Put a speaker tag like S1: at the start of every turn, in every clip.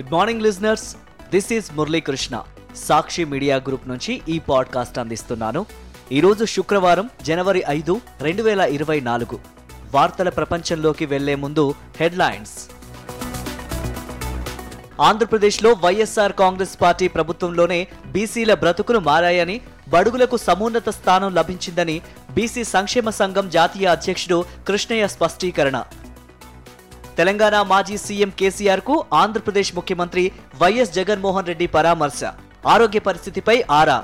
S1: Good morning listeners this is Muralikrishna Sakshi media group నుంచి ఈ podcast అందిస్తున్నాను. ఈరోజు శుక్రవారం జనవరి ఐదు రెండు వేల ఇరవై నాలుగు. వార్తల ప్రపంచంలోకి వెళ్ళే ముందు హెడ్లైన్స్. ఆంధ్రప్రదేశ్లో వైఎస్ఆర్ కాంగ్రెస్ పార్టీ ప్రభుత్వంలోనే బీసీల బ్రతుకులు మారాయని బడుగులకు సమున్నత స్థానం లభించిందని బీసీ సంక్షేమ సంఘం జాతీయ అధ్యక్షుడు కృష్ణయ్య స్పష్టీకరణ. తెలంగాణ మాజీ సీఎం కేసీఆర్కు ఆంధ్రప్రదేశ్ ముఖ్యమంత్రి వైఎస్ జగన్మోహన్ రెడ్డి పరామర్శ. ఆరోగ్య పరిస్థితిపై ఆరా.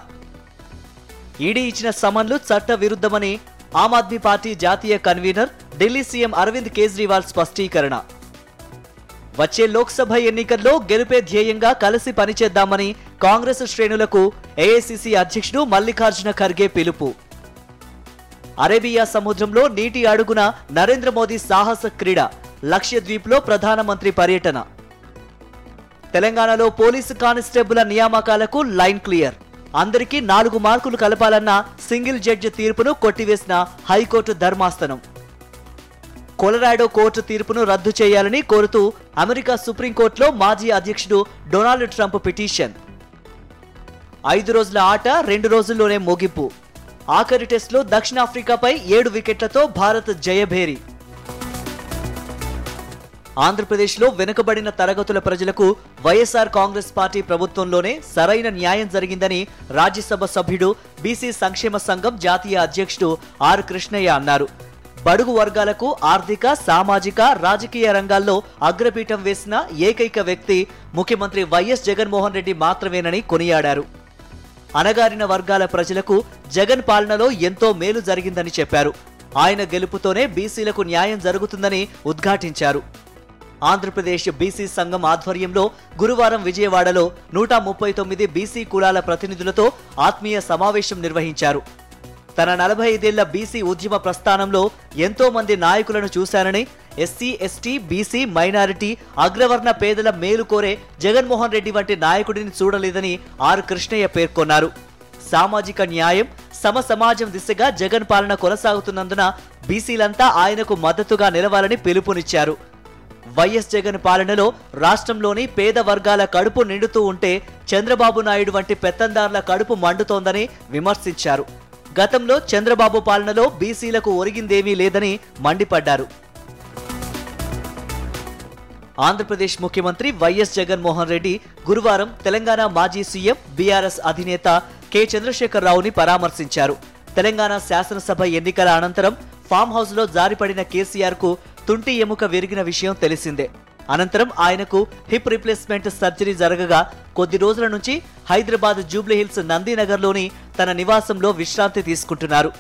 S1: ఈడీ ఇచ్చిన సమన్లు చట్ట విరుద్ధమని ఆమ్ ఆద్మీ పార్టీ జాతీయ కన్వీనర్ ఢిల్లీ సీఎం అరవింద్ కేజ్రీవాల్ స్పష్టీకరణ. వచ్చే లోక్సభ ఎన్నికల్లో గెలుపే ధ్యేయంగా కలిసి పనిచేద్దామని కాంగ్రెస్ శ్రేణులకు ఏఐసిసి అధ్యక్షుడు మల్లికార్జున ఖర్గే పిలుపు. అరేబియా సముద్రంలో నీటి అడుగున నరేంద్ర మోదీ సాహస క్రీడ. లక్షద్వీప్లో ప్రధానమంత్రి పర్యటన. తెలంగాణలో పోలీసు కానిస్టేబుల్ నియామకాలకు లైన్ క్లియర్. అందరికీ నాలుగు మార్కులు కలపాలన్న సింగిల్ జడ్జి తీర్పును కొట్టివేసిన హైకోర్టు ధర్మాసనం. కొలరాడో కోర్టు తీర్పును రద్దు చేయాలని కోరుతూ అమెరికా సుప్రీంకోర్టులో మాజీ అధ్యక్షుడు డొనాల్డ్ ట్రంప్ పిటిషన్. ఐదు రోజుల ఆట రెండు రోజుల్లోనే ముగింపు. ఆఖరి టెస్టులో దక్షిణాఫ్రికాపై ఏడు వికెట్లతో భారత్ జయభేరి. ఆంధ్రప్రదేశ్లో వెనుకబడిన తరగతుల ప్రజలకు వైఎస్ఆర్ కాంగ్రెస్ పార్టీ ప్రభుత్వంలోనే సరైన న్యాయం జరిగిందని రాజ్యసభ సభ్యుడు బీసీ సంక్షేమ సంఘం జాతీయ అధ్యక్షుడు ఆర్ కృష్ణయ్య అన్నారు. బడుగు వర్గాలకు ఆర్థిక సామాజిక రాజకీయ రంగాల్లో అగ్రపీఠం వేసిన ఏకైక వ్యక్తి ముఖ్యమంత్రి వైఎస్ జగన్మోహన్ రెడ్డి మాత్రమేనని కొనియాడారు. అణగారిన వర్గాల ప్రజలకు జగన్ పాలనలో ఎంతో మేలు జరిగిందని చెప్పారు. ఆయన గెలుపుతోనే బీసీలకు న్యాయం జరుగుతుందని ఉద్ఘాటించారు. ఆంధ్రప్రదేశ్ బీసీ సంఘం ఆధ్వర్యంలో గురువారం విజయవాడలో నూట ముప్పై తొమ్మిది బీసీ కులాల ప్రతినిధులతో ఆత్మీయ సమావేశం నిర్వహించారు. తన నలభై ఐదేళ్ళ బీసీ ఉద్యమ ప్రస్థానంలో ఎంతో మంది నాయకులను చూశానని ఎస్సీ ఎస్టీ బీసీ మైనారిటీ అగ్రవర్ణ పేదల మేలు కోరే జగన్మోహన్ రెడ్డి వంటి నాయకుడిని చూడలేదని ఆర్ కృష్ణయ్య పేర్కొన్నారు. సామాజిక న్యాయం సమ సమాజం దిశగా జగన్ పాలన కొనసాగుతున్నందున బీసీలంతా ఆయనకు మద్దతుగా నిలవాలని పిలుపునిచ్చారు. వైఎస్ జగన్ పాలనలో రాష్ట్రంలోని పేద వర్గాల కడుపు నిండుతూ ఉంటే చంద్రబాబు నాయుడు వంటి పెత్తందారుల కడుపు మండుతోందని విమర్శించారు. గతంలో చంద్రబాబు పాలనలో బీసీలకు ఒరిగిందేమీ లేదని మండిపడ్డారు. ఆంధ్రప్రదేశ్ ముఖ్యమంత్రి వైఎస్ జగన్మోహన్ రెడ్డి గురువారం తెలంగాణ మాజీ సీఎం బీఆర్ఎస్ అధినేత కె చంద్రశేఖరరావుని పరామర్శించారు. తెలంగాణ శాసనసభ ఎన్నికల అనంతరం ఫామ్ హౌస్లో జారిపడిన కేసీఆర్కు తుంటి ఎముక విరిగిన విషయం తెలిసిందే. అనంతరం ఆయనకు హిప్ రిప్లేస్మెంట్ సర్జరీ జరగగా కొద్ది రోజుల నుంచి హైదరాబాద్ జూబ్లీహిల్స్ నందీనగర్లోని తన నివాసంలో విశ్రాంతి తీసుకుంటున్నారు.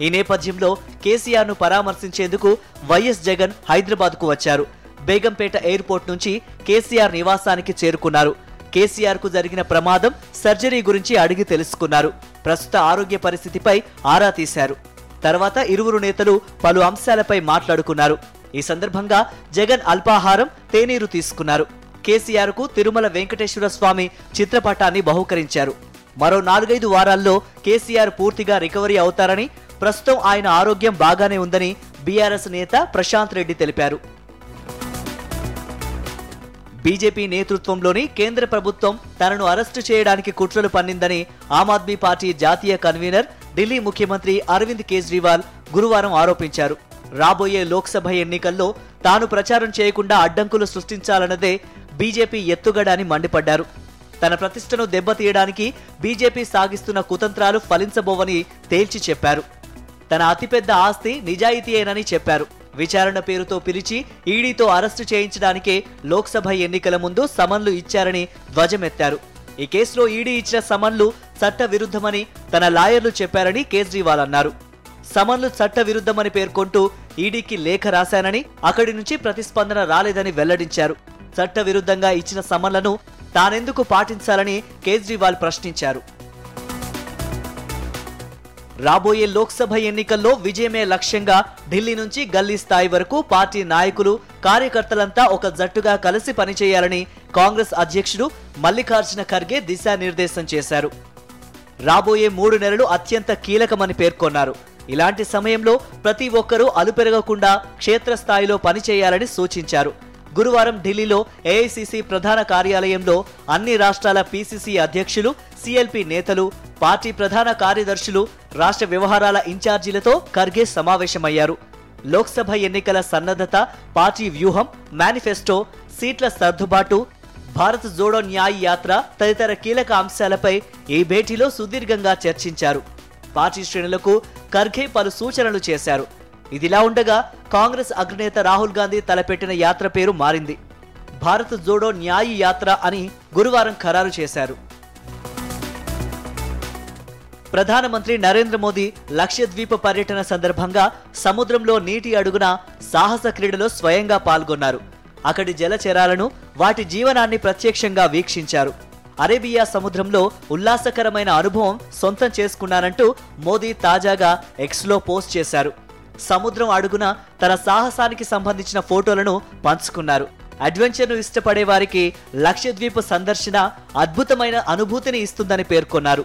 S1: ఈ నేపథ్యంలో కేసీఆర్ను పరామర్శించేందుకు వైఎస్ జగన్ హైదరాబాద్కు వచ్చారు. బేగంపేట ఎయిర్పోర్ట్ నుంచి కేసీఆర్ నివాసానికి చేరుకున్నారు. కేసీఆర్కు జరిగిన ప్రమాదం సర్జరీ గురించి అడిగి తెలుసుకున్నారు. ప్రస్తుత ఆరోగ్య పరిస్థితిపై ఆరా తీశారు. తర్వాత ఇరువురు నేతలు పలు అంశాలపై మాట్లాడుకున్నారు. ఈ సందర్భంగా జగన్ అల్పాహారం తేనీరు తీసుకున్నారు. కేసీఆర్కు తిరుమల వెంకటేశ్వర స్వామి చిత్రపటాన్ని బహుకరించారు. మరో నాలుగైదు వారాల్లో కేసీఆర్ పూర్తిగా రికవరీ అవుతారని ప్రస్తుతం ఆయన ఆరోగ్యం బాగానే ఉందని బీఆర్ఎస్ నేత ప్రశాంత్ రెడ్డి తెలిపారు. బీజేపీ నేతృత్వంలోని కేంద్ర ప్రభుత్వం తనను అరెస్టు చేయడానికి కుట్రలు పన్నిందని ఆమ్ ఆద్మీ పార్టీ జాతీయ కన్వీనర్ ఢిల్లీ ముఖ్యమంత్రి అరవింద్ కేజ్రీవాల్ గురువారం ఆరోపించారు. రాబోయే లోక్సభ ఎన్నికల్లో తాను ప్రచారం చేయకుండా అడ్డంకులు సృష్టించాలన్నదే బీజేపీ ఎత్తుగడ అని మండిపడ్డారు. తన ప్రతిష్టను దెబ్బతీయడానికి బీజేపీ సాగిస్తున్న కుతంత్రాలు ఫలించబోవని తేల్చి చెప్పారు. తన అతిపెద్ద ఆస్తి నిజాయితీయేనని చెప్పారు. విచారణ పేరుతో పిలిచి ఈడీతో అరెస్టు చేయించడానికే లోక్సభ ఎన్నికల ముందు సమన్లు ఇచ్చారని ధ్వజమెత్తారు. ఈ కేసులో ఈడీ ఇచ్చిన సమన్లు చట్ట విరుద్ధమని తన లాయర్లు చెప్పారని కేజ్రీవాల్ అన్నారు. సమన్లు చట్ట విరుద్ధమని పేర్కొంటూ ఈడీకి లేఖ రాశానని అక్కడి నుంచి ప్రతిస్పందన రాలేదని వెల్లడించారు. చట్ట విరుద్ధంగా ఇచ్చిన సమన్లను తానెందుకు పాటించాలని కేజ్రీవాల్ ప్రశ్నించారు. రాబోయే లోక్సభ ఎన్నికల్లో విజయమే లక్ష్యంగా ఢిల్లీ నుంచి గల్లీ స్థాయి వరకు పార్టీ నాయకులు కార్యకర్తలంతా ఒక జట్టుగా కలిసి పనిచేయాలని కాంగ్రెస్ అధ్యక్షుడు మల్లికార్జున ఖర్గే దిశానిర్దేశం చేశారు. రాబోయే మూడు నెలలు అత్యంత కీలకమని పేర్కొన్నారు. ఇలాంటి సమయంలో ప్రతి ఒక్కరూ అలుపెరగకుండా క్షేత్రస్థాయిలో పనిచేయాలని సూచించారు. గురువారం ఢిల్లీలో ఏఐసిసి ప్రధాన కార్యాలయంలో అన్ని రాష్ట్రాల పీసీసీ అధ్యక్షులు సిఎల్పి నేతలు పార్టీ ప్రధాన కార్యదర్శులు రాష్ట్ర వ్యవహారాల ఇన్ఛార్జీలతో ఖర్గే సమావేశమయ్యారు. లోక్సభ ఎన్నికల సన్నద్ధత పార్టీ వ్యూహం మేనిఫెస్టో సీట్ల సర్దుబాటు భారత్ జోడో న్యాయ యాత్ర తదితర కీలక అంశాలపై ఈ భేటీలో సుదీర్ఘంగా చర్చించారు. పార్టీ శ్రేణులకు ఖర్గే పలు సూచనలు చేశారు. ఇదిలా ఉండగా కాంగ్రెస్ అగ్రనేత రాహుల్ గాంధీ తలపెట్టిన యాత్ర పేరు మారింది. భారత్ జోడో న్యాయ యాత్ర అని గురువారం ఖరారు చేశారు. ప్రధానమంత్రి నరేంద్ర మోదీ లక్షద్వీప పర్యటన సందర్భంగా సముద్రంలో నీటి అడుగున సాహస క్రీడలో స్వయంగా పాల్గొన్నారు. అక్కడి జలచరాలను వాటి జీవనాన్ని ప్రత్యక్షంగా వీక్షించారు. అరేబియా సముద్రంలో ఉల్లాసకరమైన అనుభవం సొంతం చేసుకున్నానంటూ మోదీ తాజాగా ఎక్స్లో పోస్ట్ చేశారు. సముద్రం అడుగున తన సాహసానికి సంబంధించిన ఫోటోలను పంచుకున్నారు. అడ్వెంచర్ను ఇష్టపడే వారికి లక్షద్వీప్ సందర్శన అద్భుతమైన అనుభూతిని ఇస్తుందని పేర్కొన్నారు.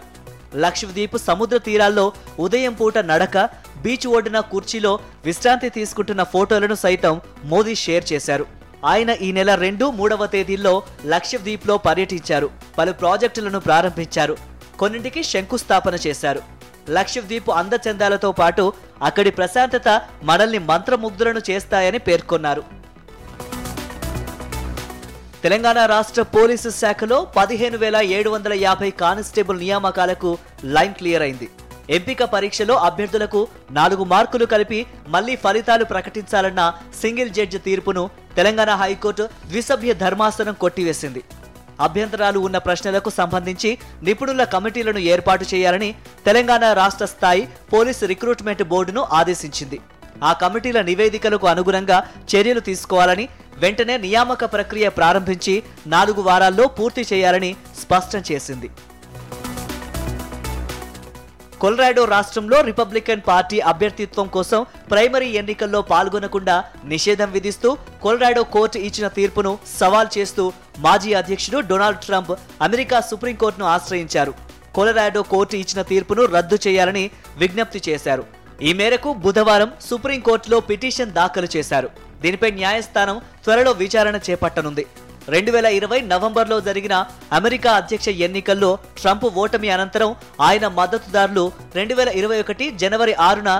S1: లక్షద్వీప్ సముద్ర తీరాల్లో ఉదయం పూట నడక బీచ్ ఒడ్డున కుర్చీలో విశ్రాంతి తీసుకుంటున్న ఫోటోలను సైతం మోదీ షేర్ చేశారు. ఆయన ఈ నెల రెండు మూడవ తేదీల్లో లక్షద్వీప్లో పర్యటించారు. పలు ప్రాజెక్టులను ప్రారంభించారు. కొన్నింటికి శంకుస్థాపన చేశారు. లక్షద్వీప్ అందచందాలతో పాటు అక్కడి ప్రశాంతత మనల్ని మంత్రముగ్ధులను చేస్తాయని పేర్కొన్నారు. తెలంగాణ రాష్ట్ర పోలీసు శాఖలో పదిహేను వేల ఏడు వందల యాభై కానిస్టేబుల్ నియామకాలకు లైన్ క్లియర్ అయింది. ఎంపిక పరీక్షలో అభ్యర్థులకు నాలుగు మార్కులు కలిపి మళ్ళీ ఫలితాలు ప్రకటించాలన్న సింగిల్ జడ్జి తీర్పును తెలంగాణ హైకోర్టు ద్విసభ్య ధర్మాసనం కొట్టివేసింది. అభ్యంతరాలు ఉన్న ప్రశ్నలకు సంబంధించి నిపుణుల కమిటీలను ఏర్పాటు చేయాలని తెలంగాణ రాష్ట్ర స్థాయి పోలీస్ రిక్రూట్మెంట్ బోర్డును ఆదేశించింది. ఆ కమిటీల నివేదికలకు అనుగుణంగా చర్యలు తీసుకోవాలని వెంటనే నియామక ప్రక్రియ ప్రారంభించి నాలుగు వారాల్లో పూర్తి చేయాలని స్పష్టం చేసింది. కొలరాడో రాష్ట్రంలో రిపబ్లికన్ పార్టీ అభ్యర్థిత్వం కోసం ప్రైమరీ ఎన్నికల్లో పాల్గొనకుండా నిషేధం విధిస్తూ కొలరాడో కోర్టు ఇచ్చిన తీర్పును సవాల్ చేస్తూ మాజీ అధ్యక్షుడు డొనాల్డ్ ట్రంప్ అమెరికా సుప్రీంకోర్టును ఆశ్రయించారు. కొలరాడో కోర్టు ఇచ్చిన తీర్పును రద్దు చేయాలని విజ్ఞప్తి చేశారు. ఈ మేరకు బుధవారం సుప్రీంకోర్టులో పిటిషన్ దాఖలు చేశారు. దీనిపై న్యాయస్థానం త్వరలో విచారణ చేపట్టనుంది. రెండు వేల ఇరవై నవంబర్లో జరిగిన అమెరికా అధ్యక్ష ఎన్నికల్లో ట్రంప్ ఓటమి అనంతరం ఆయన మద్దతుదారులు రెండు వేల ఇరవై ఒకటి జనవరి ఆరున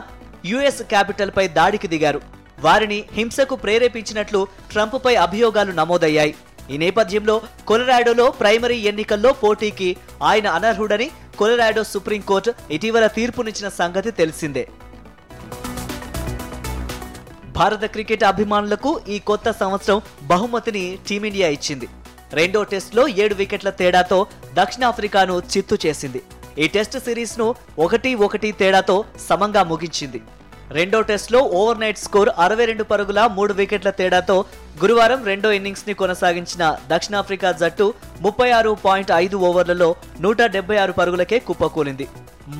S1: యుఎస్ క్యాపిటల్ పై దాడికి దిగారు. వారిని హింసకు ప్రేరేపించినట్లు ట్రంప్పై అభియోగాలు నమోదయ్యాయి. ఈ నేపథ్యంలో కొలరాడోలో ప్రైమరీ ఎన్నికల్లో పోటీకి ఆయన అనర్హుడని కొలరాడో సుప్రీంకోర్టు ఇటీవల తీర్పునిచ్చిన సంగతి తెలిసిందే. భారత క్రికెట్ అభిమానులకు ఈ కొత్త సంవత్సరం బహుమతిని టీమిండియా ఇచ్చింది. రెండో టెస్ట్లో ఏడు వికెట్ల తేడాతో దక్షిణాఫ్రికాను చిత్తు చేసింది. ఈ టెస్ట్ సిరీస్ను ఒకటి ఒకటి తేడాతో సమంగా ముగించింది. రెండో టెస్ట్లో ఓవర్ నైట్ స్కోర్ అరవై రెండు పరుగుల మూడు వికెట్ల తేడాతో గురువారం రెండో ఇన్నింగ్స్ని కొనసాగించిన దక్షిణాఫ్రికా జట్టు ముప్పై ఆరు పాయింట్ ఐదు ఓవర్లలో నూట డెబ్బై ఆరు పరుగులకే కుప్పకూలింది.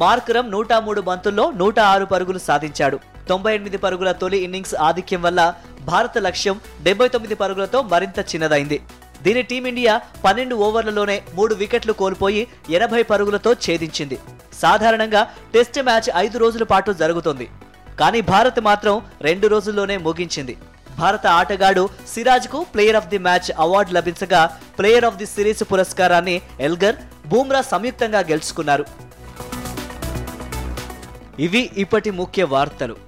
S1: మార్కరం నూట మూడు బంతుల్లో నూట ఆరు పరుగులు సాధించాడు. తొంభై ఎనిమిది పరుగుల తొలి ఇన్నింగ్స్ ఆధిక్యం వల్ల భారత లక్ష్యం డెబ్బై తొమ్మిది పరుగులతో మరింత చిన్నదైంది. దీని టీమిండియా పన్నెండు ఓవర్లలోనే మూడు వికెట్లు కోల్పోయి ఎనభై పరుగులతో ఛేదించింది. సాధారణంగా టెస్ట్ మ్యాచ్ ఐదు రోజుల పాటు జరుగుతుంది. కానీ భారత్ మాత్రం రెండు రోజుల్లోనే ముగించింది. భారత ఆటగాడు సిరాజ్కు player of the match award లభించగా player of the series పురస్కారాన్ని ఎల్గర్ బూమ్రా సంయుక్తంగా గెలుచుకున్నారు. ఇవి ఇప్పటి ముఖ్య వార్తలు.